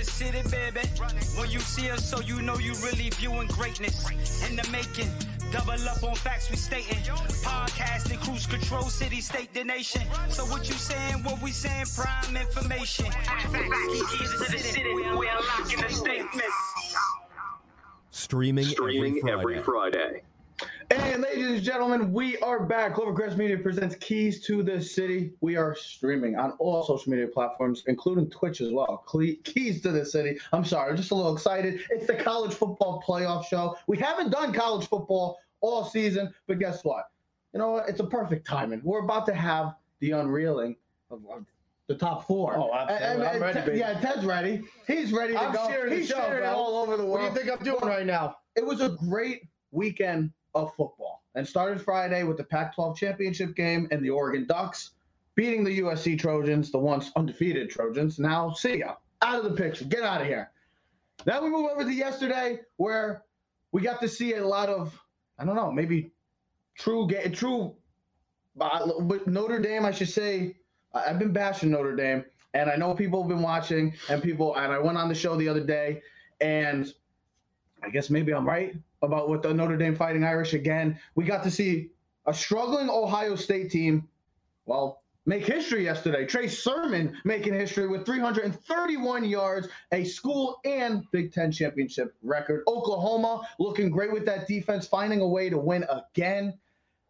the city, baby. When you see us, so you know you really viewing greatness in the making. Double up on facts we stating. Podcasting, cruise control, city, state, the nation. So what you saying, what we saying, prime information. Facts, keys to the city, we unlocking the statement. Streaming, Streaming every every Friday. And ladies and gentlemen, we are back. Clovercrest Media presents Keys to the City. We are streaming on all social media platforms, including Twitch as well. Keys to the City. I'm sorry, I'm just a little excited. It's the college football playoff show. We haven't done college football all season, but guess what? You know what? It's a perfect timing. We're about to have the unreeling of, of the top four. Oh, absolutely. I'm ready, Ted- Yeah, Ted's ready. He's ready to I'm go. sharing the He's show, sharing it bro. all over the world. What do you think I'm doing right now? it was a great weekend of football and started Friday with the Pac 12 championship game and the Oregon Ducks beating the USC Trojans, the once undefeated Trojans. Now, see ya. Out of the picture. Get out of here. Then we move over to yesterday where we got to see a lot of, I don't know, maybe true, true, uh, but Notre Dame, I should say. I've been bashing Notre Dame, and I know people have been watching, and people, and I went on the show the other day, and I guess maybe I'm right about with the Notre Dame Fighting Irish again. We got to see a struggling Ohio State team, well, make history yesterday. Trey Sermon making history with 331 yards, a school and Big Ten championship record. Oklahoma looking great with that defense, finding a way to win again.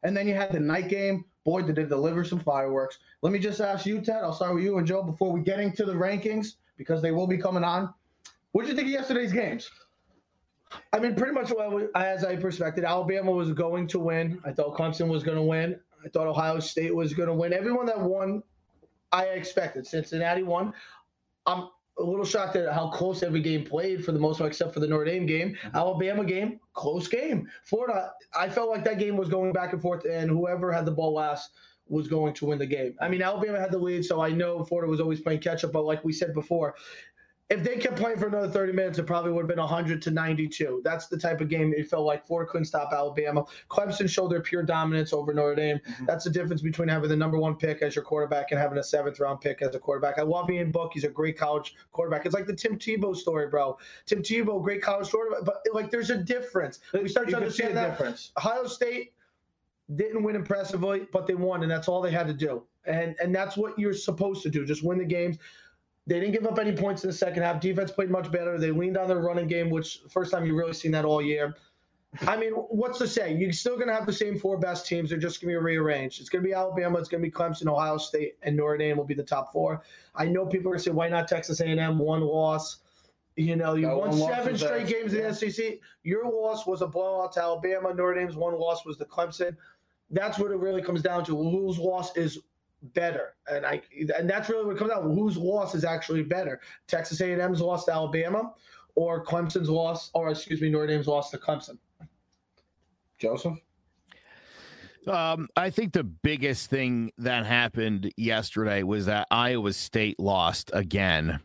And then you had the night game. Boy, did it deliver some fireworks. Let me just ask you, Ted. I'll start with you and Joe before we get into the rankings because they will be coming on. What did you think of yesterday's games? I mean, pretty much what I was- as I expected. Alabama was going to win. I thought Clemson was going to win. I thought Ohio State was going to win. Everyone that won, I expected. Cincinnati won. I'm a little shocked at how close every game played for the most part, except for the Notre Dame game. Mm-hmm. Alabama game, close game. Florida, I felt like that game was going back and forth, and whoever had the ball last was going to win the game. I mean, Alabama had the lead, so I know Florida was always playing catch up. But like we said before, if they kept playing for another 30 minutes, it probably would have been 100 to 92. That's the type of game it felt like Florida couldn't stop Alabama. Clemson showed their pure dominance over Notre Dame. Mm-hmm. That's the difference between having the number one pick as your quarterback and having a seventh round pick as a quarterback. I love Ian Book. He's a great college quarterback. It's like the Tim Tebow story, bro. Tim Tebow, great college quarterback, but like there's a difference. We start You to can see a understand that. difference. Ohio State didn't win impressively, but they won, and that's all they had to do. And and that's what you're supposed to do. Just win the games. They didn't give up any points in the second half. Defense played much better. They leaned on their running game, which first time you've really seen that all year. I mean, what's to say? You're still going to have the same four best teams. They're just going to be rearranged. It's going to be Alabama. It's going to be Clemson, Ohio State, and Notre Dame will be the top four. I know people are going to say, why not Texas A&M? One loss. You know, you won seven straight that- games in the SEC. Your loss was a blowout to Alabama. Notre Dame's one loss was to Clemson. That's what it really comes down to. Whose loss is better, and I and that's really what comes out. Whose loss is actually better? Texas A&M's loss to Alabama, or Clemson's loss, or excuse me, Notre Dame's loss to Clemson. Joseph? Um, I think the biggest thing that happened yesterday was that Iowa State lost again.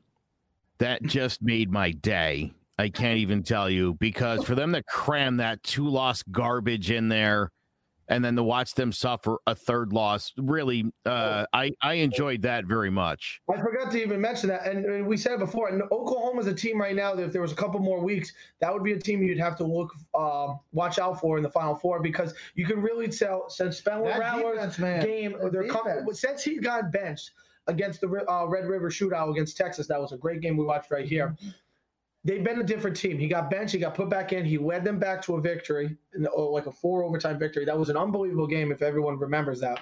That just made my day. I can't even tell you because for them to cram that two loss garbage in there and then to watch them suffer a third loss, really, uh, I, I enjoyed that very much. I forgot to even mention that, and, and we said it before. And Oklahoma's a team right now that if there was a couple more weeks, that would be a team you'd have to look, um, watch out for in the Final Four because you can really tell since Spencer That Rattler's game, they're com- since he got benched against the uh, Red River Shootout against Texas, that was a great game we watched right here. They've been a different team. He got benched. He got put back in. He led them back to a victory, or oh, like a four overtime victory. That was an unbelievable game if everyone remembers that.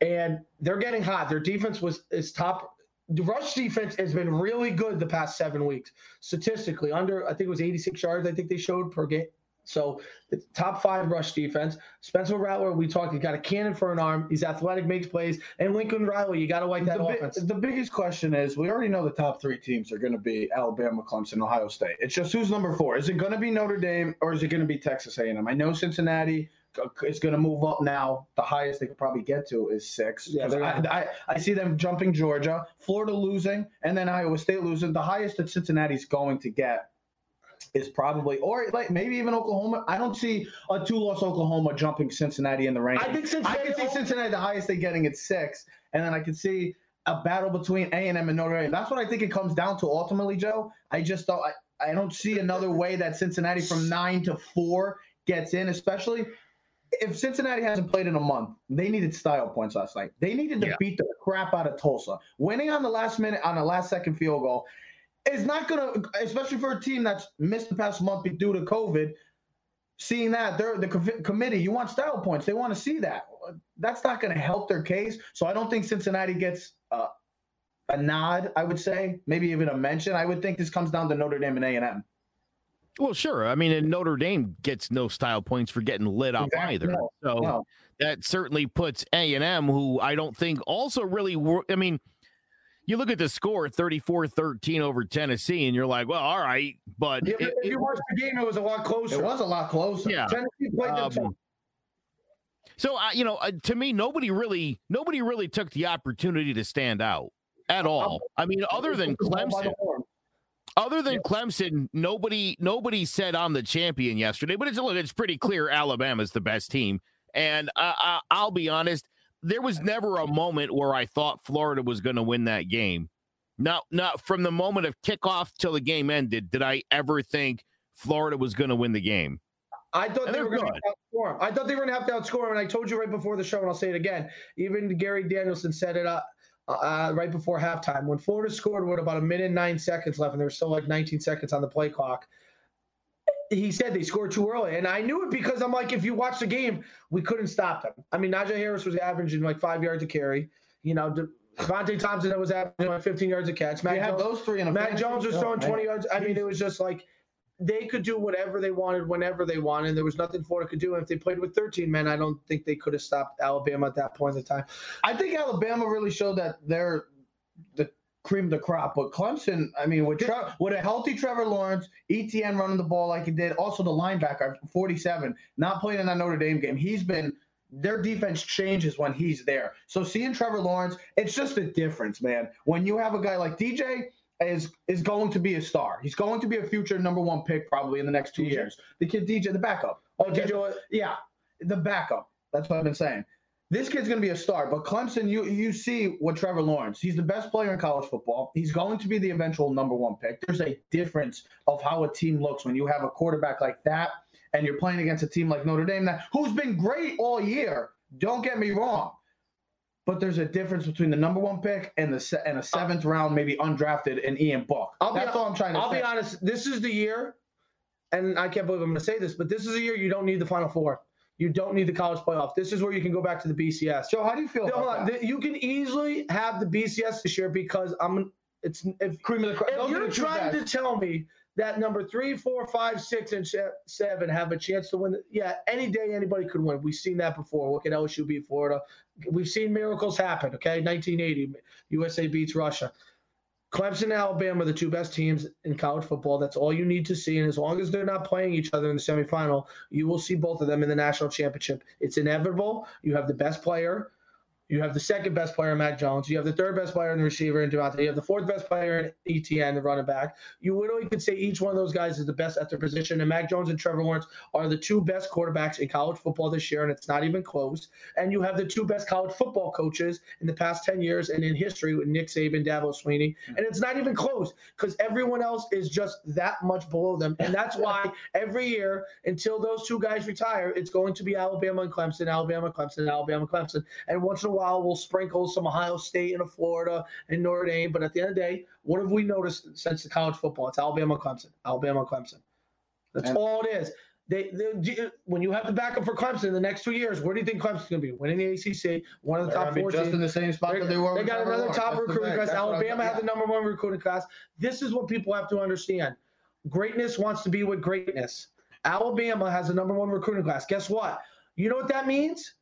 And they're getting hot. Their defense was is top. The rush defense has been really good the past seven weeks. Statistically, under I think it was 86 yards. I think they showed per game. So the top five rush defense. Spencer Rattler, we talked. He's got a cannon for an arm. He's athletic, makes plays. And Lincoln Riley, you got to like that the, bi- offense. the biggest question is we already know the top three teams are going to be Alabama, Clemson, Ohio State. It's just who's number four. Is it going to be Notre Dame or is it going to be Texas A&M? I know Cincinnati uh, is going to move up now. The highest they could probably get to is six. Yeah, I, I, I see them jumping Georgia, Florida losing, and then Iowa State losing. The highest that Cincinnati's going to get is probably, or like maybe even Oklahoma. I don't see a two-loss Oklahoma jumping Cincinnati in the rankings. I think Cincinnati. I Cincinnati. can see Cincinnati the highest they're getting at six, and then I can see a battle between A and M and Notre Dame. That's what I think it comes down to ultimately, Joe. I just don't. I, I don't see another way that Cincinnati from nine to four gets in, especially if Cincinnati hasn't played in a month. They needed style points last night. They needed to Yeah. beat the crap out of Tulsa. Winning on the last minute on the last second field goal is not going to, especially for a team that's missed the past month due to COVID. Seeing that they're the co- committee, you want style points. They want to see that. That's not going to help their case. So I don't think Cincinnati gets uh, a nod. I would say maybe even a mention. I would think this comes down to Notre Dame and A and M. Well, sure. I mean, and Notre Dame gets no style points for getting lit up Exactly. either. No, so no. that certainly puts A and M, who I don't think also really. Wor- I mean, you look at the score 34-13 over Tennessee, and you're like, well, all right, but Yeah, it- if it- you watch the game, it was a lot closer. It was a lot closer. yeah. Tennessee played them tough. Um, so I, you know, uh, to me, nobody really, nobody really took the opportunity to stand out at all. I mean, other than Took the ball by Clemson, other than Clemson, nobody, nobody said I'm the champion yesterday. But it's look, it's pretty clear Alabama's the best team, and I, I, I'll be honest, there was never a moment where I thought Florida was going to win that game. Not, not from the moment of kickoff till the game ended did I ever think Florida was going to win the game. I thought And they were going to outscore 'em. I thought they were going to have to outscore him, and I told you right before the show, and I'll say it again. Even Gary Danielson said it uh, uh, right before halftime when Florida scored with about a minute and nine seconds left, and there was still like 19 seconds on the play clock. He said they scored too early, and I knew it because I'm like, if you watch the game, we couldn't stop them. I mean, Najee Harris was averaging like five yards a carry. You know, De- DeVonta Thompson was averaging like 15 yards a catch. Mac You have Jones- those three in fantasy? Jones was throwing 20 yards. I mean, it was just like they could do whatever they wanted whenever they wanted. There was nothing Florida could do. And if they played with 13 men, I don't think they could have stopped Alabama at that point in time. I think Alabama really showed that they're the cream the crop. But Clemson, I mean, with Tre- with a healthy Trevor Lawrence, Etienne running the ball like he did, also the linebacker, 47, not playing in that Notre Dame game. He's been their defense changes when he's there. So seeing Trevor Lawrence, it's just a difference, man. When you have a guy like DJ is is going to be a star. He's going to be a future number one pick probably in the next two years. The kid DJ, the backup. Oh, DJ, Yeah, the backup. That's what I've been saying. This kid's going to be a star, but Clemson, you you see what Trevor Lawrence. He's the best player in college football. He's going to be the eventual number one pick. There's a difference of how a team looks when you have a quarterback like that, and you're playing against a team like Notre Dame that who's been great all year. Don't get me wrong, but there's a difference between the number one pick and the and a seventh round, maybe undrafted, and Ian Book. I'll be- That's all I'm trying to I'll say. be honest. This is the year, and I can't believe I'm going to say this, but this is a year you don't need the Final Four. You don't need the college playoff. This is where you can go back to the BCS. Joe, how do you feel Hold about on. that? You can easily have the BCS this year because I'm. It's if Cream of the crop. If you're trying to tell me that number three, four, five, six, and seven have a chance to win, yeah, any day anybody could win. We've seen that before. Look at LSU beat Florida. We've seen miracles happen. Okay, 1980, USA beats Russia. Clemson and Alabama are the two best teams in college football. That's all you need to see. And as long as they're not playing each other in the semifinal, you will see both of them in the national championship. It's inevitable. You have the best player. You have the second best player, Mac Jones. You have the third best player in the receiver, in DeVonta. You have the fourth best player in Etienne, the running back. You literally could say each one of those guys is the best at their position. And Mac Jones and Trevor Lawrence are the two best quarterbacks in college football this year, and it's not even close. And you have the two best college football coaches in the past 10 years and in history with Nick Saban, Dabo Swinney. And it's not even close because everyone else is just that much below them. And that's why every year until those two guys retire, it's going to be Alabama and Clemson, Alabama, Clemson, Alabama, Clemson. And once in a while, we'll sprinkle some Ohio State and a Florida and Notre Dame. But at the end of the day, what have we noticed since the college football? It's Alabama, Clemson, Alabama, Clemson. That's And- all it is. They, they, when you have the backup for Clemson in the next two years, where do you think Clemson's going to be? Winning the ACC, one of the They're top four just teams. in the same spot that they were. They got another top That's recruiting class. Alabama had the number one recruiting class. This is what people have to understand. Greatness wants to be with greatness. Alabama has the number one recruiting class. Guess what? You know what that means?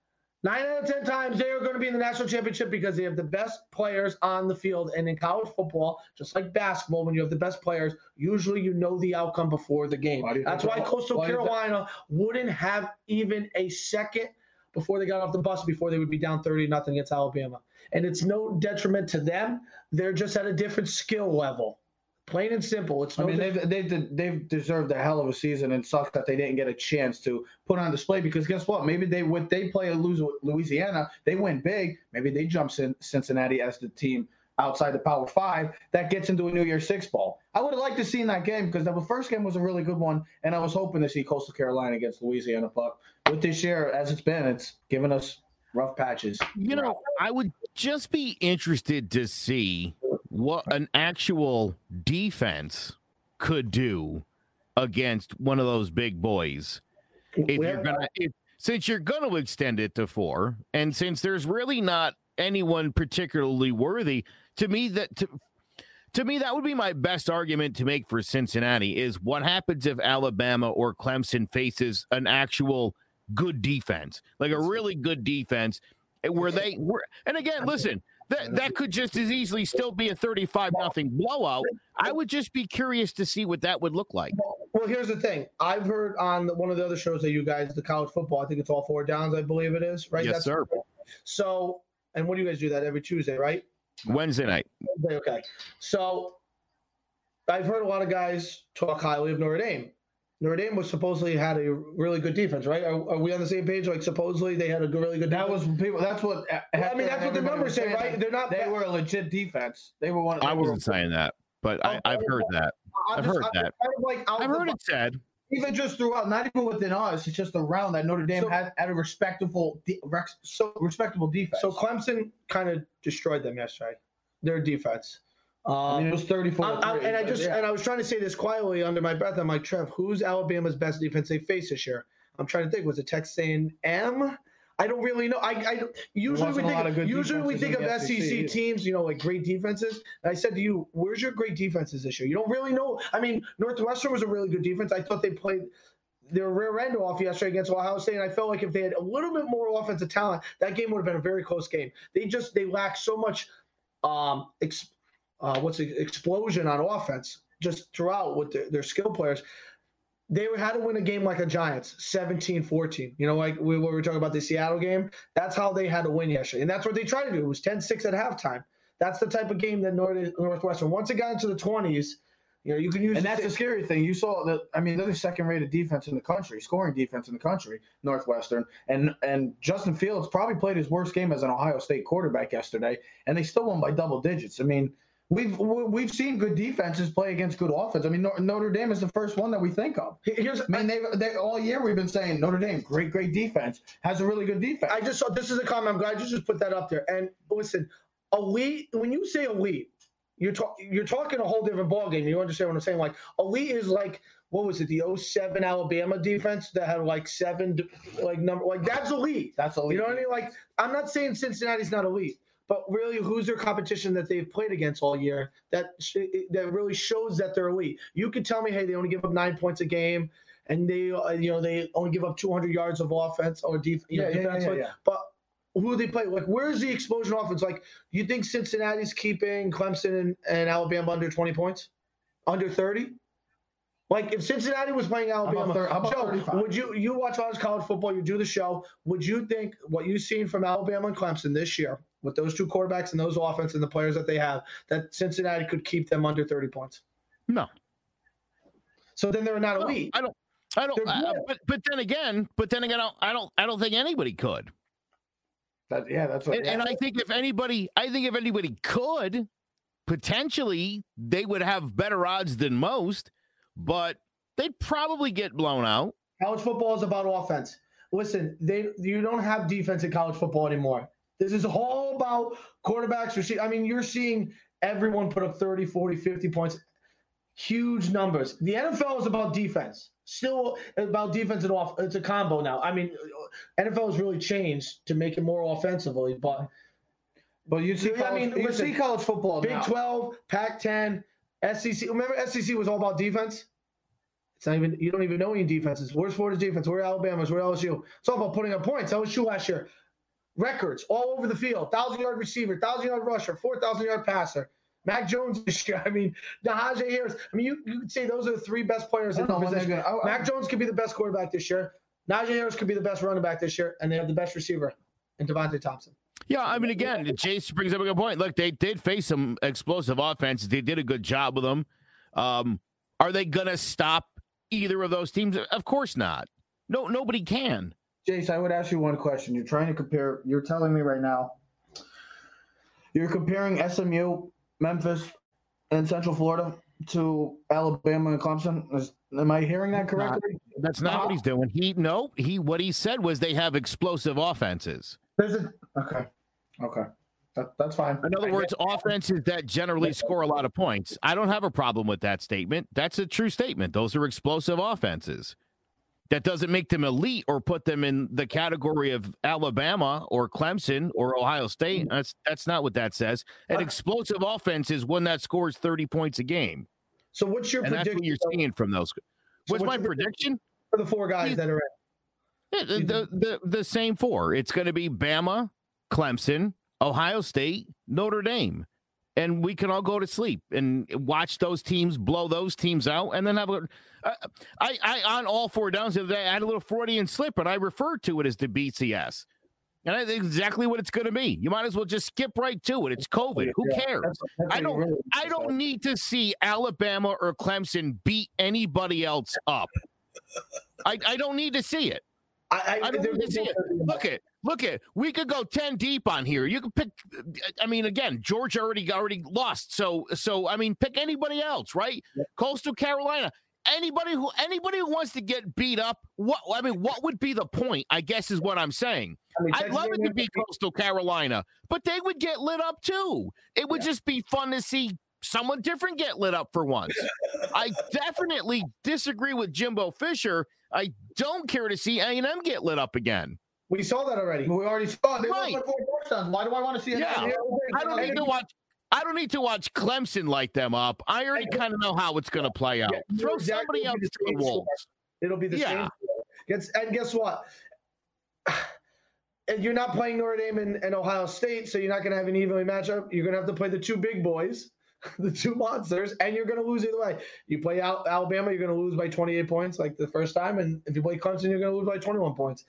Nine out of ten times they are going to be in the national championship because they have the best players on the field. And in college football, just like basketball, when you have the best players, usually you know the outcome before the game. Why That's why Coastal why do you think- Carolina wouldn't have even a second before they got off the bus before they would be down 30 nothing against Alabama. And it's no detriment to them. They're just at a different skill level. Plain and simple. It's I mean, they've, they've they've deserved a hell of a season, and sucks that they didn't get a chance to put on display. Because guess what? Maybe they would they play a lose with Louisiana, they win big. Maybe they jump Cin- Cincinnati as the team outside the Power Five that gets into a New Year's Six ball. I would have liked to see that game because the first game was a really good one, and I was hoping to see Coastal Carolina against Louisiana. But with this year, as it's been, it's given us rough patches. You know, I would just be interested to see what an actual defense could do against one of those big boys. If you're gonna, if, since you're gonna extend it to four, and since there's really not anyone particularly worthy, to me that to, to me that would be my best argument to make for Cincinnati is what happens if Alabama or Clemson faces an actual good defense, like a really good defense, eh, where they were. And again, listen, that that could just as easily still be a thirty-five nothing blowout. I would just be curious to see what that would look like. Well, here's the thing. I've heard on one of the other shows that you guys, the college football, I think it's all four downs, I believe it is, right? Yes, That's sir. So, and what do you guys do that every Tuesday, right? Wednesday night. Okay, okay. So, I've heard a lot of guys talk highly of Notre Dame. Notre Dame was supposedly had a really good defense, right? Are, are we on the same page? Like supposedly they had a good, really good. That defense? was people. That's what. Well, I mean, that's what the numbers say, right? They're not. They bad. were a legit defense. They were one. I they were- wasn't saying that, but I, I've heard that. I'm I've just- heard I'm that. Kind of like I've heard it said. even just throughout, not even within us. It's just around that Notre Dame So- had, had a respectable, de- so respectable defense. So Clemson kind of destroyed them yesterday. Their defense. Um, I mean, it was 34. I- I- and I just yeah. and I was trying to say this quietly under my breath. I'm like, Trev, who's Alabama's best defense they face this year? I'm trying to think. Was it Texas A&M? I don't really know. I, I usually we lot of think usually we think of SEC SEC. teams, you know, like great defenses. And I said to you, where's your great defenses this year? You don't really know. I mean, Northwestern was a really good defense. I thought they played their rear end off yesterday against Ohio State, and I felt like if they had a little bit more offensive talent, that game would have been a very close game. They just they lack so much um ex, uh, what's the explosion on offense just throughout with their, their skill players. They had to win a game like a Giants, 17-14. You know, like we, we were talking about the Seattle game. That's how they had to win yesterday. And that's what they tried to do. It was 10-6 at halftime. That's the type of game that North, Northwestern, once it got into the 20s, you know, you can use And that's the scary thing. You saw that. I mean, they're the second-rated defense in the country, scoring defense in the country, Northwestern. And and Justin Fields probably played his worst game as an Ohio State quarterback yesterday, and they still won by double digits. I mean, we've we've seen good defenses play against good offense. I mean, Notre Dame is the first one that we think of. Here's I mean, they they all year we've been saying Notre Dame, great great defense, has a really good defense. I just saw this is a comment. I'm glad you just put that up there. And listen, elite. When you say elite, you're talk, you're talking a whole different ballgame. You understand what I'm saying? Like elite is like what was it? The 07 Alabama defense that had like seven like number like that's elite. that's a You know what I mean? Like I'm not saying Cincinnati's not elite, but really, who's their competition that they've played against all year that sh- that really shows that they're elite? You could tell me, hey, they only give up nine points a game, and they uh, you know they only give up 200 yards of offense or def- know, Yeah, yeah, yeah, yeah. But who they play? Like, where's the explosion offense? Like, you think Cincinnati's keeping Clemson and, and Alabama under 20 points, under 30? Like if Cincinnati was playing Alabama, thir- how about Joe, 35? would you you watch a lot of college football? You do the show. Would you think what you've seen from Alabama and Clemson this year with those two quarterbacks and those offense and the players that they have that Cincinnati could keep them under thirty points? No, So then they're not No, elite. I don't. I don't. I- but but then again, but then again, I don't. I don't. I don't think anybody could. That, yeah, that's what. And, and I think if anybody, I think if anybody could, potentially they would have better odds than most, but they'd probably get blown out. College football is about offense. Listen, they you don't have defense in college football anymore. This is all about quarterbacks. Receive. I mean, you're seeing everyone put up 30, 40, 50 points. Huge numbers. The NFL is about defense. Still about defense and off. It's a combo now. I mean, uh, NFL has really changed to make it more offensively, but but you see, I mean, you see college football Big now. 12, Pac 10, SEC. Remember, SEC was all about defense? It's not even, you don't even know any defenses. Where's Florida's defense? Where Alabama's? Where LSU? It's all about putting up points. True last year. Records all over the field 1,000 yard receiver, 1,000 yard rusher, 4,000 yard passer. Mac Jones this year. I mean, Najee Harris. I mean, you, you could say those are the three best players in the know position. gonna- I- I- Mac Jones could be the best quarterback this year. Najee Harris could be the best running back this year, and they have the best receiver in DeVonta Thompson. Yeah, I mean, again, Jace brings up a good point. Look, they did face some explosive offenses. They did a good job with them. Um, are they gonna stop either of those teams? Of course not. No, nobody can. Jace, I would ask you one question. You're trying to compare. You're telling me right now. you're comparing SMU, Memphis, and Central Florida to Alabama and Clemson. Is, am I hearing that correctly? That's not what he's doing. He no, he what he said was they have explosive offenses. There's a okay, okay, that, that's fine. In other words, offenses that generally score a lot of points. I don't have a problem with that statement. That's a true statement. Those are explosive offenses. That doesn't make them elite or put them in the category of Alabama or Clemson or Ohio State. Mm. That's that's not what that says. An uh, explosive offense is one that scores 30 points a game. So what's your And that's prediction what you're seeing from those. What's what's my prediction? for the four guys that are in? The, the, the, the same four. It's going to be Bama, Clemson, Ohio State, Notre Dame. And we can all go to sleep and watch those teams blow those teams out, and then have a. Uh, I, I on all four downs the other day, I had a little Freudian slip, and I referred to it as the BCS, and I think exactly what it's going to be. You might as well just skip right to it. It's COVID. Who Yeah, cares? that's- that's I don't. really I don't need to see Alabama or Clemson beat anybody else up. I, I don't need to see it. I, I don't there- need see it. Look at look at we could go 10 deep on here. You could pick I mean again, Georgia already already lost. So so I mean pick anybody else, right? Coastal Carolina. Anybody who anybody who wants to get beat up, what I mean, what would be the point? I guess is what I'm saying. I mean, I'd love it to be Coastal Carolina, but they would get lit up too. It would just be fun to see someone different get lit up for once. I definitely disagree with Jimbo Fisher. I don't care to see A&M get lit up again. We saw that already. We already saw they Right. lost four touchdowns. Why do I want to see it? Yeah. I don't need to watch. I don't need to watch Clemson light them up. I already kind of know how it's going to play out. Yeah, Throw exactly somebody else the to the same score. wolves. It'll be the Yeah. same. Guess, and guess what? And you're not playing Notre Dame and, and Ohio State, so you're not going to have an evenly matchup. You're going to have to play the two big boys, the two monsters, and you're going to lose either way. You play Al- Alabama, you're going to lose by 28 points like the first time, and if you play Clemson, you're going to lose by 21 points.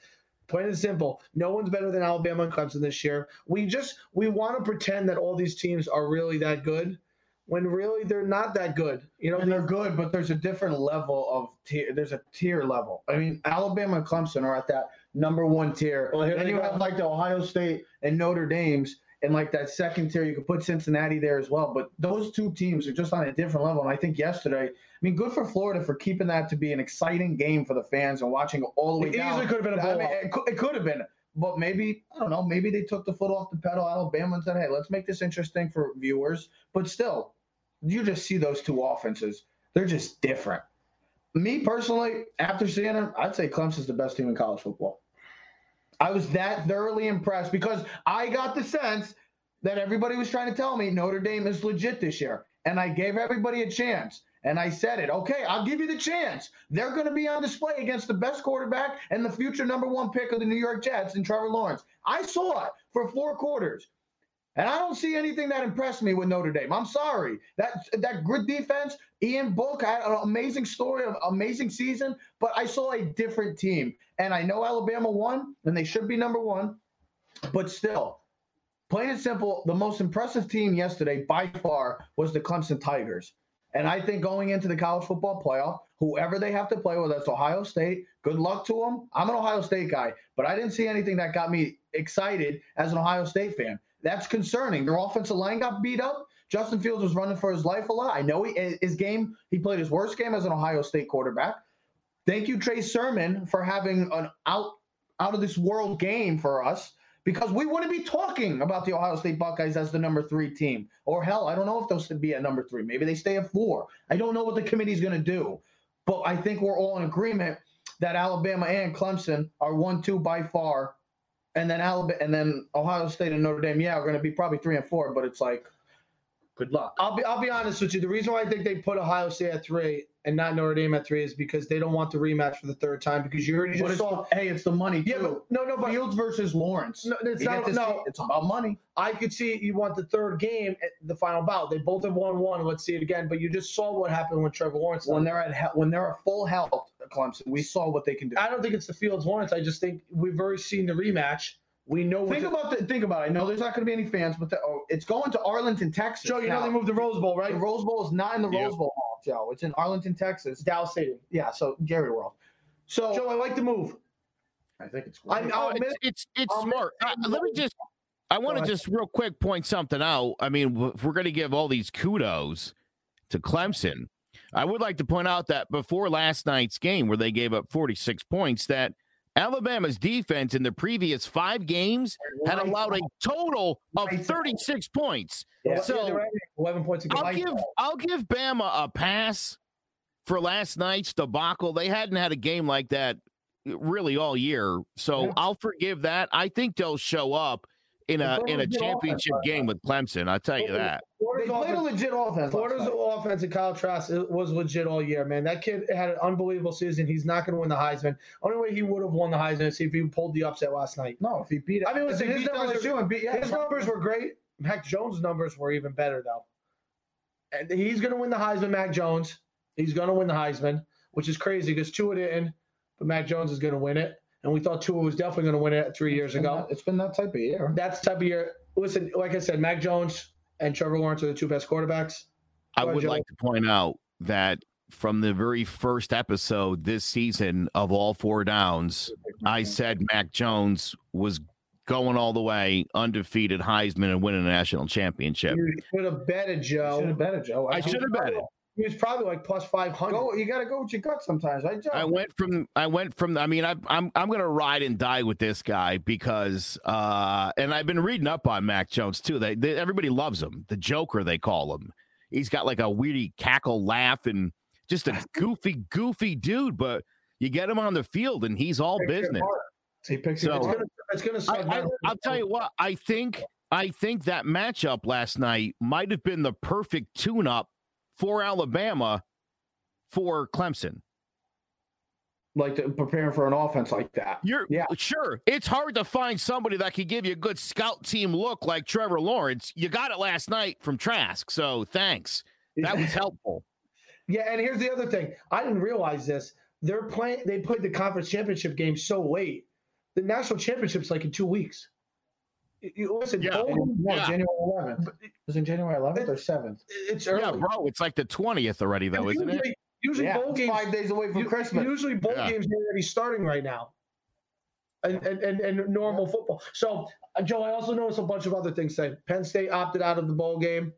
Plain and simple. No one's better than Alabama and Clemson this year. We just we want to pretend that all these teams are really that good, when really they're not that good. You know, and they're good, but there's a different level of tier. There's a tier level. I mean, Alabama and Clemson are at that number one tier. Well, here then you go. have like the Ohio State and Notre Dame's, and like that second tier. You could put Cincinnati there as well. But those two teams are just on a different level. And I think yesterday, I mean, good for Florida for keeping that to be an exciting game for the fans and watching all the way It down. easily could have been a I mean, blowout. it, could, it could have been. But maybe I don't know. Maybe they took the foot off the pedal, Alabama, and said, "Hey, let's make this interesting for viewers." But still, you just see those two offenses; they're just different. Me personally, after seeing them, I'd say Clemson's the best team in college football. I was that thoroughly impressed because I got the sense that everybody was trying to tell me Notre Dame is legit this year, and I gave everybody a chance. And I said it. Okay, I'll give you the chance. They're going to be on display against the best quarterback and the future number one pick of the New York Jets and Trevor Lawrence. I saw it for four quarters. And I don't see anything that impressed me with Notre Dame. I'm sorry. That that good defense, Ian Book had an amazing story, an amazing season, but I saw a different team. And I know Alabama won, and they should be number one, but still, plain and simple, the most impressive team yesterday by far was the Clemson Tigers. And I think going into the college football playoff, whoever they have to play with, that's Ohio State. Good luck to them. I'm an Ohio State guy, but I didn't see anything that got me excited as an Ohio State fan. That's concerning. Their offensive line got beat up. Justin Fields was running for his life a lot. I know he, his game, he played his worst game as an Ohio State quarterback. Thank you, Trey Sermon, for having an out out of this world game for us because we wouldn't be talking about the Ohio State Buckeyes as the number three team. Or hell, I don't know if they'll be at number three. Maybe they stay at four. I don't know what the committee's going to do. But I think we're all in agreement that Alabama and Clemson are one, two by far. And then Alabama and then Ohio State and Notre Dame, yeah, are going to be probably three and four, but it's like, good luck. I'll be I'll be honest with you. The reason why I think they put Ohio State at three and not Notre Dame at three is because they don't want the rematch for the third time because you already just it's saw. the- hey, it's the money Yeah, too. but no, no, but Fields versus Lawrence. No, it's You not- no. see- it's about money. I could see you want the third game at the final bout. They both have won one. Let's see it again. But you just saw what happened when Trevor Lawrence. When they're at he- when they're at full health, Clemson, we saw what they can do. I don't think it's the Fields Lawrence. I just think we've already seen the rematch. We know. Think the- about the, think about it. I know there's not going to be any fans, but the, oh, it's going to Arlington, Texas. Joe, you know they moved the Rose Bowl, right? the Rose Bowl is not in the Yep. Rose Bowl Hall, Joe. It's in Arlington, Texas. Dallas Stadium. Yeah, so Jerry World. So Joe, I like the move. I think it's I'm- great. I'll Oh, admit- it's it's, it's I'll admit- smart. Uh, let me just I want to just real quick point something out. I mean, if we're going to give all these kudos to Clemson, I would like to point out that before last night's game, where they gave up 46 points, that Alabama's defense in the previous five games had allowed a total of 36 points. Yeah, So- they're 11 points. I'll give I'll give Bama a pass for last night's debacle. They hadn't had a game like that really all year, so. I'll forgive that. I think they'll show up in a in a played a good championship offense game with Clemson. I'll tell you that. They Florida's played a offense- legit offense. Florida's offense and Kyle Trask was legit all year, man. That kid had an unbelievable season. He's not going to win the Heisman. Only way he would have won the Heisman is if he pulled the upset last night. No, if he beat. It. I mean, listen, his numbers LSU and beat yeah, His numbers were great. Mac Jones' numbers were even better, though. And he's going to win the Heisman, Mac Jones. He's going to win the Heisman, which is crazy because Tua didn't, but Mac Jones is going to win it. And we thought Tua was definitely going to win it three years It's ago. that- It's been that type of year. That's type of year. Listen, like I said, Mac Jones and Trevor Lawrence are the two best quarterbacks. I would Joe. like to point out that from the very first episode this season of All Four Downs, I said Mac Jones was going all the way, undefeated Heisman and winning a national championship. You should have betted should Joe. have bet it, Joe. I should have bet it. He was probably like plus 500. Go. You got to go with your gut sometimes, right, Joe? I went from I went from I mean I I'm I'm gonna ride and die with this guy because uh and I've been reading up on Mac Jones too. They, they everybody loves him, the Joker they call him. He's got like a weird cackle laugh and just a goofy goofy dude, but you get him on the field and he's all business. He picks So- It's it. gonna, it's gonna I, suck. I, down. I'll tell you what I think. I think that matchup last night might have been the perfect tune-up for Alabama for Clemson. like to, preparing for an offense like that. You're Yeah. sure it's hard to find somebody that could give you a good scout team look like Trevor Lawrence. You got it last night from Trask, so thanks. That was helpful. Yeah, and here's the other thing. I didn't realize this. They're playing. They played the conference championship game so late. The national championship's like in two weeks. You- You, listen, Yeah. bowl No, Yeah. January 11th. Is it January 11th or 7th? it's early. Yeah, bro, it's like the twentieth already, though, isn't it? usually, usually Yeah, bowl games. five days away from u- Christmas. Usually bowl Yeah. games are already starting right now. And and, and, and normal football. So uh, Joe, I also noticed a bunch of other things. Say Penn State opted out of the bowl game.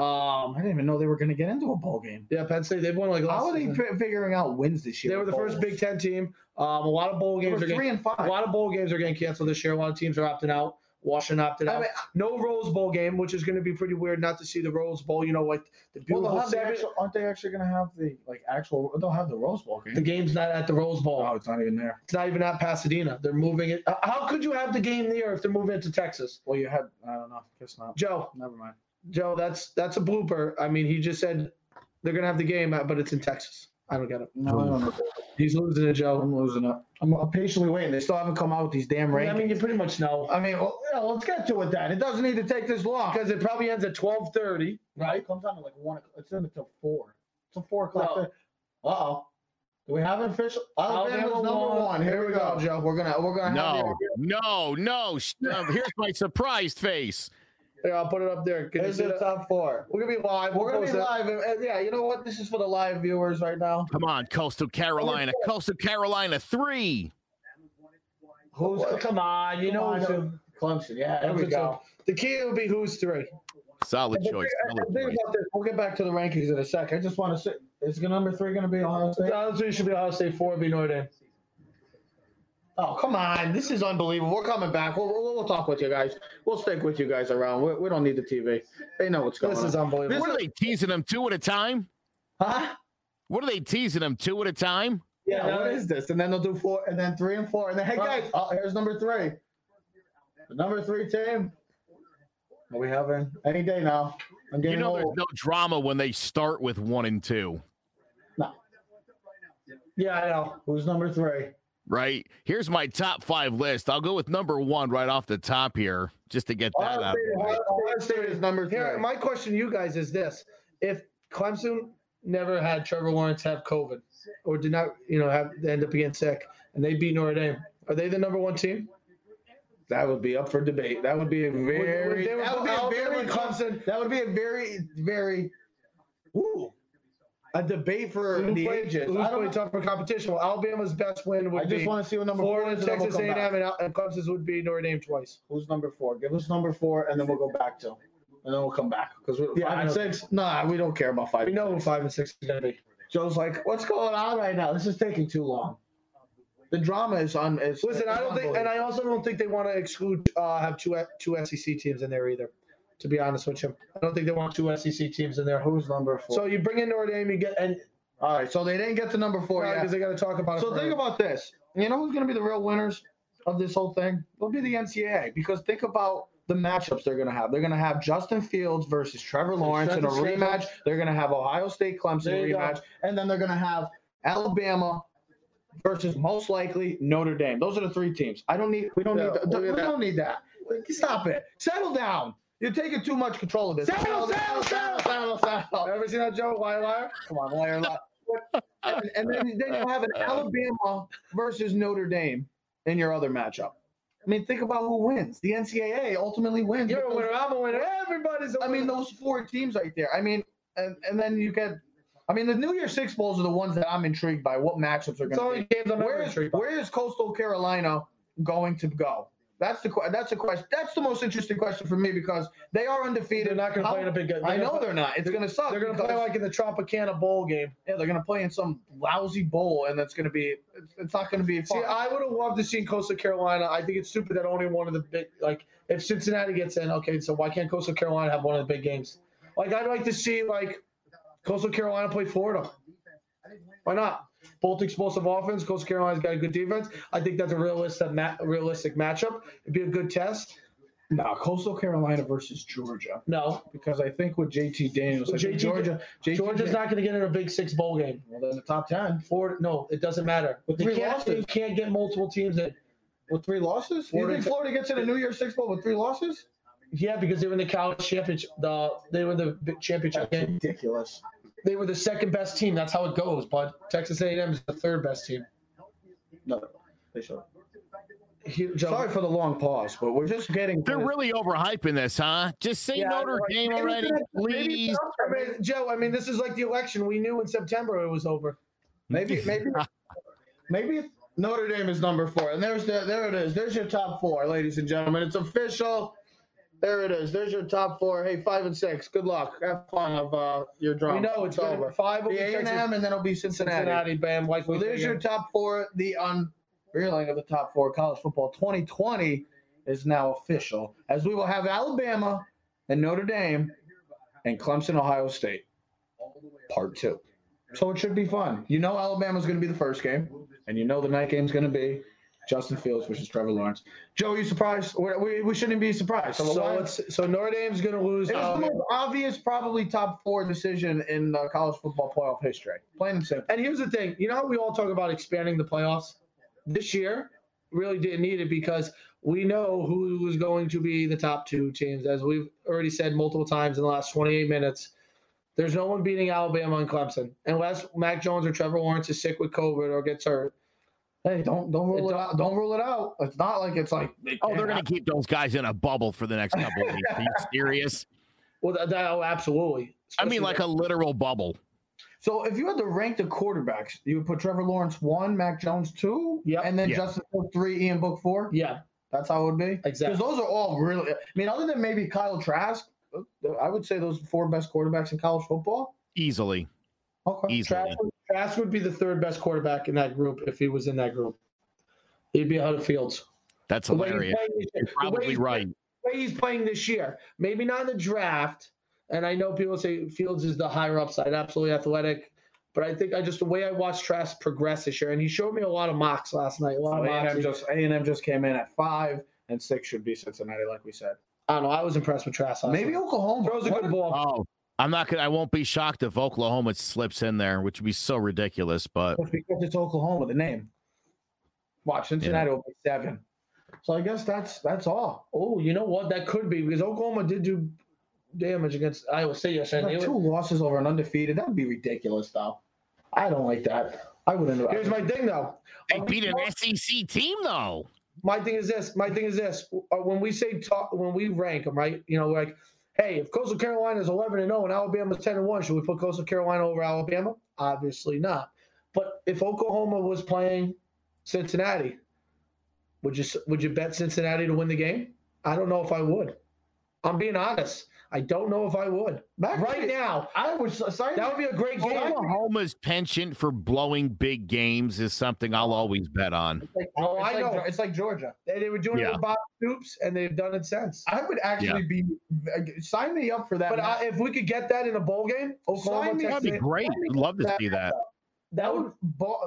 Um, I didn't even know they were going to get into a bowl game. yeah, Penn State they've won like How are they season. figuring out wins this year? They were the first Big Ten team. Um, a lot of bowl games are three getting and five. a lot of bowl games are getting canceled this year. A lot of teams are opting out. Washington opted I out. mean, no Rose Bowl game, which is going to be pretty weird not to see the Rose Bowl. You know, like the well, beautiful the actual, aren't they actually going to have the like actual? They'll have the Rose Bowl game. The game's not at the Rose Bowl. Oh, it's not even there. It's not even at Pasadena. They're moving it. How could you have the game there if they're moving it to Texas? Well, you had. I don't know. Guess not. Joe, Never mind. Joe, that's that's a blooper. I mean, he just said they're gonna have the game, uh, but it's in Texas. I don't get it. No, I don't know. He's losing it, Joe. I'm losing it. I'm, I'm patiently waiting. They still haven't come out with these damn rankings. I mean, you pretty much know I mean, well, yeah, let's get to it then. It doesn't need to take this long. because it probably ends at twelve thirty, right? It comes down to like one. o'clock. It's in until four. It's a four o'clock. No. Uh oh. Do we have an official? Alabama's Alabama number won. one. Here we go, Joe. We're gonna we're gonna have No, the, no, no. um, here's my surprised face. Here, I'll put it up there. Can you Here's see the that? top four. We're gonna be live. We're gonna be live. and- and yeah, you know what? This is for the live viewers right now. Come on, Coastal Carolina, oh, Coastal Carolina three. Who's it. Come on, you Come know on, who's Clemson? Yeah, there we go. up. The key will be who's three. Solid choice. Solid the choice. about this, we'll get back to the rankings in a sec. I just want to say, is number three going to be Ohio State? The other three should be Ohio State. Four will be Notre Dame. Oh, come on. This is unbelievable. We're coming back. We'll, we'll, we'll talk with you guys. We'll stick with you guys around. We, we don't need the TV. They know what's going This on. This is unbelievable. What are they teasing them two at a time? huh? What are they teasing them two at a time? Yeah, Yeah, what no, is this? And then they'll do four, and then three and four. And then, hey, guys, oh, here's number three. The number three team. Are we having any day now? I'm getting You getting know, there's no drama when they start with one and two, No. Yeah, I know. Who's number three? Right? Here's my top five list. I'll go with number one right off the top here, just to get that out. State, Ohio Ohio State is number three. Here, my question to you guys is this: If Clemson never had Trevor Lawrence have COVID, or did not, you know, have end up being sick, and they beat Notre Dame, are they the number one team? That would be up for debate. That would be a very. they were that would be a very Clemson. That would be a very, very. Ooh. A debate for Who's the playing, ages. who's I, don't playing know. tougher competition? Well, Alabama's best win would I be just want to see what number four is. we'll Texas A&M, and, and Clemson's would be Notre Dame twice. Who's number four? Give us number four, and then we'll go back to, and then we'll come back because Yeah, five and six. Nah, we don't care about five. We know who five and six is going to be. Joe's like, what's going on right now? This is taking too long. The drama is on. Is, Listen, I don't think, and I also don't think they want to exclude uh, have two two SEC teams in there either. To be honest with you, I don't think they want two SEC teams in there. Who's number four? So you bring in Notre Dame, you get and all right, so they didn't get to number four yet. because they got to talk about it. So think about this. You know who's going to be the real winners of this whole thing? It'll be the NCAA because think about the matchups they're going to have. They're going to have Justin Fields versus Trevor Lawrence in a Strength of rematch. They're going to have Ohio State Clemson There you go. rematch, and then they're going to have Alabama versus most likely Notre Dame. Those are the three teams. I don't need. We don't Yeah, need. look We at that. don't need that. Stop it. Settle down. You're taking too much control of this. Settle, settle, settle, settle, settle. Ever seen that Joe liar liar? Come on, liar, liar. and, and then, then you have an uh. Alabama versus Notre Dame in your other matchup. I mean, think about who wins. The NCAA ultimately wins. You're a winner. I'm a winner. Everybody's a I mean, those four teams right there. I mean, and, and then you get. I mean, the New Year Six bowls are the ones that I'm intrigued by. What matchups are going to be? games I'm Where is, where is Coastal Carolina going to go? That's the that's a question. That's the most interesting question for me because they are undefeated. They're not going to play in a big game. I know they're not. It's going to suck. They're going to play like in the Tropicana Bowl game. yeah, they're gonna play in some lousy bowl, and it's gonna be. It's, it's not gonna be fun. See, I would have loved to see in Coastal Carolina. I think it's stupid that only one of the big, like, if Cincinnati gets in, okay, so why can't Coastal Carolina have one of the big games? Like, I'd like to see, like, Coastal Carolina play Florida. Why not? Both explosive offense. Coastal Carolina's got a good defense. I think that's a realistic, ma- realistic matchup. It'd be a good test. no, Coastal Carolina versus Georgia, No, because I think with JT Daniels, JT Georgia, JT Georgia's not going to get in a Big Six bowl game. Well, then the top ten no, it doesn't matter. With three can't, losses. you can't get multiple teams in. with three losses. Florida- you think Florida gets in a New Year's Six bowl with three losses? Yeah, because they were in the college championship. The they were in the championship game. ridiculous. They were the second best team. That's how it goes. But Texas A&M is the third best team. No, they should. Sorry for the long pause, but we're just getting. They're really overhyping this, huh? Just say Yeah, Notre like, Dame maybe already, it's please. I mean, Joe, I mean, this is like the election. We knew in September it was over. maybe maybe maybe Notre Dame is number four, and there's the there it is. There's your top four, ladies and gentlemen. It's official. There it is. There's your top four. Hey, five and six. Good luck. Have fun of uh, your drum. we know it's gonna over. five. will be A and Texas, M, and then it'll be Cincinnati. Cincinnati, bam, like So there's your top four. The unveiling of the top four college football 2020 is now official, as we will have Alabama and Notre Dame and Clemson, Ohio State, part two. So it should be fun. You know Alabama's going to be the first game, and you know the night game's going to be Justin Fields versus Trevor Lawrence. Joe, are you surprised? We, we, we shouldn't be surprised. So, why- it's, so Notre Dame's gonna lose. it was um, the most obvious, probably top four decision in uh, college football playoff history. Plain and simple. And here's the thing, you know, how we all talk about expanding the playoffs. This year, really didn't need it because we know who was going to be the top two teams. As we've already said multiple times in the last 28 minutes, there's no one beating Alabama and Clemson unless Mac Jones or Trevor Lawrence is sick with COVID or gets hurt. Hey, don't don't rule It it, out. Don't rule it out. It's not like it's like Oh, they're going to keep those guys in a bubble for the next couple of weeks. Are you serious? Well, that, that- oh, absolutely. I mean, like a literal bubble. So if you had to rank the quarterbacks, you would put Trevor Lawrence one, Mac Jones two, Yep. and then Yeah. Justin Fields three, Ian Book four. yeah, That's how it would be. Exactly. Because those are all really. I mean, other than maybe Kyle Trask, I would say those four best quarterbacks in college football. Easily. Okay. Easily. Trask, would- Trask would be the third best quarterback in that group if he was in that group. He'd be ahead of Fields. That's The hilarious. playing this year- You're probably he's right. the way he's playing this year. Maybe not in the draft. And I know people say Fields is the higher upside, absolutely athletic. But I think I just the way I watched Trask progress this year, and he showed me a lot of mocks last night. A lot A of and mocks. M just A and M just came in at five, and six should be Cincinnati, like we said. I don't know. I was impressed with Trask. Maybe night. Oklahoma throws a What good ball. Oh, I'm not gonna. I won't be shocked if Oklahoma slips in there, which would be so ridiculous. But Just because it's Oklahoma, the name. Watch Cincinnati will be seven. So I guess that's that's all. Oh, you know what? That could be because Oklahoma did do damage against Iowa State yesterday. Like They two were- losses over an undefeated. That would be ridiculous, though. I don't like that. I wouldn't. Here's my thing, though. they Are beat an talk- SEC team, though. my thing is this. My thing is this. Uh, When we say talk, when we rank them, right? You know, like, hey, if Coastal Carolina is 11 and 0 and Alabama is 10 and 1, should we put Coastal Carolina over Alabama? Obviously not. But if Oklahoma was playing Cincinnati, would you would you bet Cincinnati to win the game? I don't know if I would. I'm being honest. I don't know if I would. Back right now, I would sign that would be a great game. Oklahoma's penchant for blowing big games is something I'll always bet on. Like, oh, I like, know. It's like Georgia. They, they were doing Yeah. it with Bob Stoops, and they've done it since. I would actually be uh, sign me up for that. But. I, if we could get that in a bowl game, Oklahoma, Sign me up. That'd be great. I'd love to see that. that would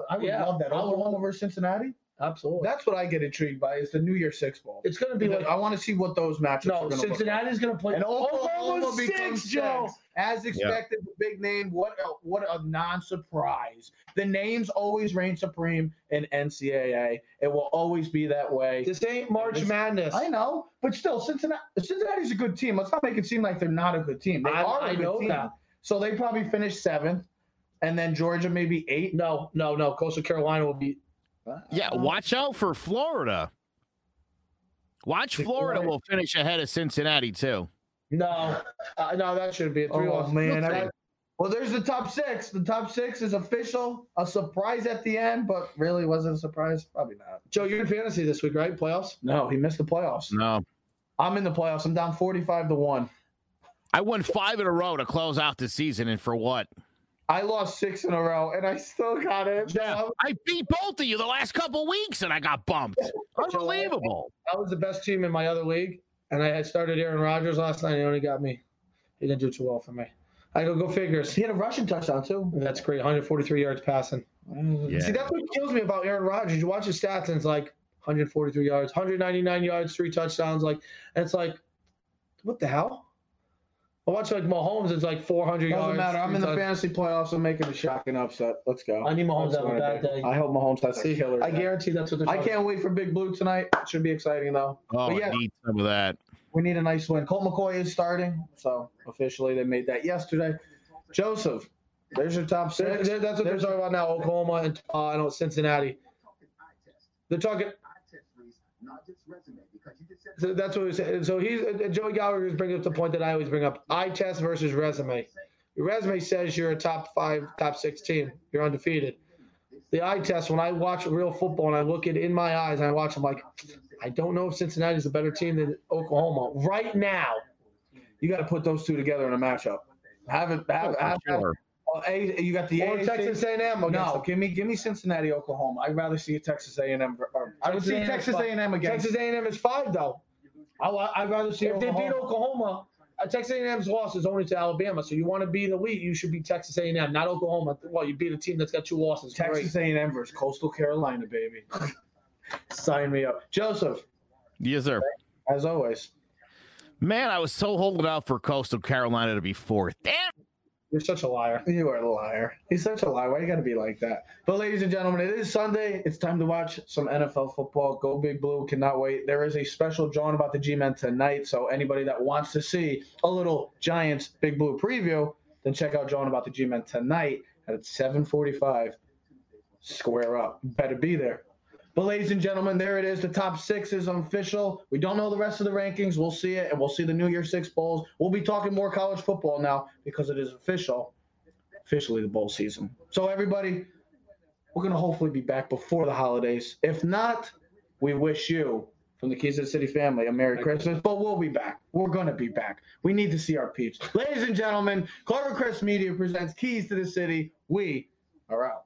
I would Yeah, love that. I Oklahoma versus Cincinnati. Absolutely. That's what I get intrigued by. Is the New Year Six Bowl. It's going to be like I want to see what those matchups no, are going to look like. Cincinnati's going to play. And Oklahoma Oklahoma becomes six, Joe. six. As expected, the big name. What a, what a non-surprise. The names always reign supreme in NCAA. It will always be that way. This ain't March This- Madness. I know, but still, Cincinnati. Cincinnati's a good team. Let's not make it seem like they're not a good team. They I- are a I good know team. that. So they probably finish seventh, and then Georgia maybe eight. No, no, no. Coastal Carolina will be. Yeah, watch out for Florida. Watch Florida will finish ahead of Cincinnati too. No, uh, no, that shouldn't be a three Oh loss. man! Look, I- well, there's the top six. The top six is official. A surprise at the end, but really wasn't a surprise? Probably not. Joe, you're in fantasy this week, right? Playoffs. No, he missed the playoffs. No, I'm in the playoffs. I'm down 45 to one. I won five in a row to close out the season, and for what? I lost six in a row, and I still got it. Yeah, I beat both of you the last couple weeks, and I got bumped. Unbelievable. I was the best team in my other league, and I had started Aaron Rodgers last night. And he only got me. He didn't do too well for me. I go go figures. He had a rushing touchdown too. That's great. 143 yards passing. Yeah. See, that's what kills me about Aaron Rodgers. You watch his stats, and it's like 143 yards, 199 yards, three touchdowns. Like, and it's like, what the hell? I watch like Mahomes. It's like 400 yards. Doesn't matter. I'm in the touch- fantasy playoffs. I'm making a shocking upset. Let's go. I need Mahomes That's have a what I bad do. day. I hope Mahomes has a See, killer. I day. guarantee that's what they're. Doing. I talking can't wait for Big Blue tonight. It should be exciting though. Oh, But yeah. I need some of that. We need a nice win. Colt McCoy is starting, so officially they made that yesterday. Joseph, there's your top They're- six. they're- that's what they're talking about now. Oklahoma and uh, I know Cincinnati. They're talking. So that's what we said. So he's uh, Joey Gallagher is bringing up the point that I always bring up: eye test versus resume. Your resume says you're a top five, top six team. You're undefeated. The eye test, when I watch real football and I look it in my eyes and I watch, I'm like, I don't know if Cincinnati's a better team than Oklahoma right now. You got to put those two together in a matchup. Have it. Have, have, have A, you got the Or AAC. Texas A&M. No, them. give me give me Cincinnati, Oklahoma. I'd rather see a Texas A&M. Or, I would Texas see A&M Texas five. A&M again. Texas A&M is five though. I, I'd rather see If they beat Oklahoma. Oklahoma, uh, Texas A&M's loss is only to Alabama. So you want to beat elite, you should be Texas A&M, not Oklahoma. Well, you beat a team that's got two losses. Texas Great. A&M versus Coastal Carolina, baby. Sign me up, Joseph. Yes, sir. As always, Man, I was so holding out for Coastal Carolina to be fourth. Damn. You're such a liar. you are a liar. He's such a liar. Why you got to be like that? But ladies and gentlemen, it is Sunday. It's time to watch some NFL football. Go Big Blue. Cannot wait. There is a special drawing about the G-Men tonight. So anybody that wants to see a little Giants Big Blue preview, then check out drawing about the G-Men tonight at 7:45. Square up. Better be there. But ladies and gentlemen, there it is. The top six is official. We don't know the rest of the rankings. We'll see it, and we'll see the New Year Six bowls. We'll be talking more college football now because it is official, officially the bowl season. So everybody, we're gonna hopefully be back before the holidays. If not, we wish you from the Keys to the City family a Merry Christmas. But we'll be back. We're gonna be back. We need to see our peeps. Ladies and gentlemen, Clover Crest Media presents Keys to the City. We are out.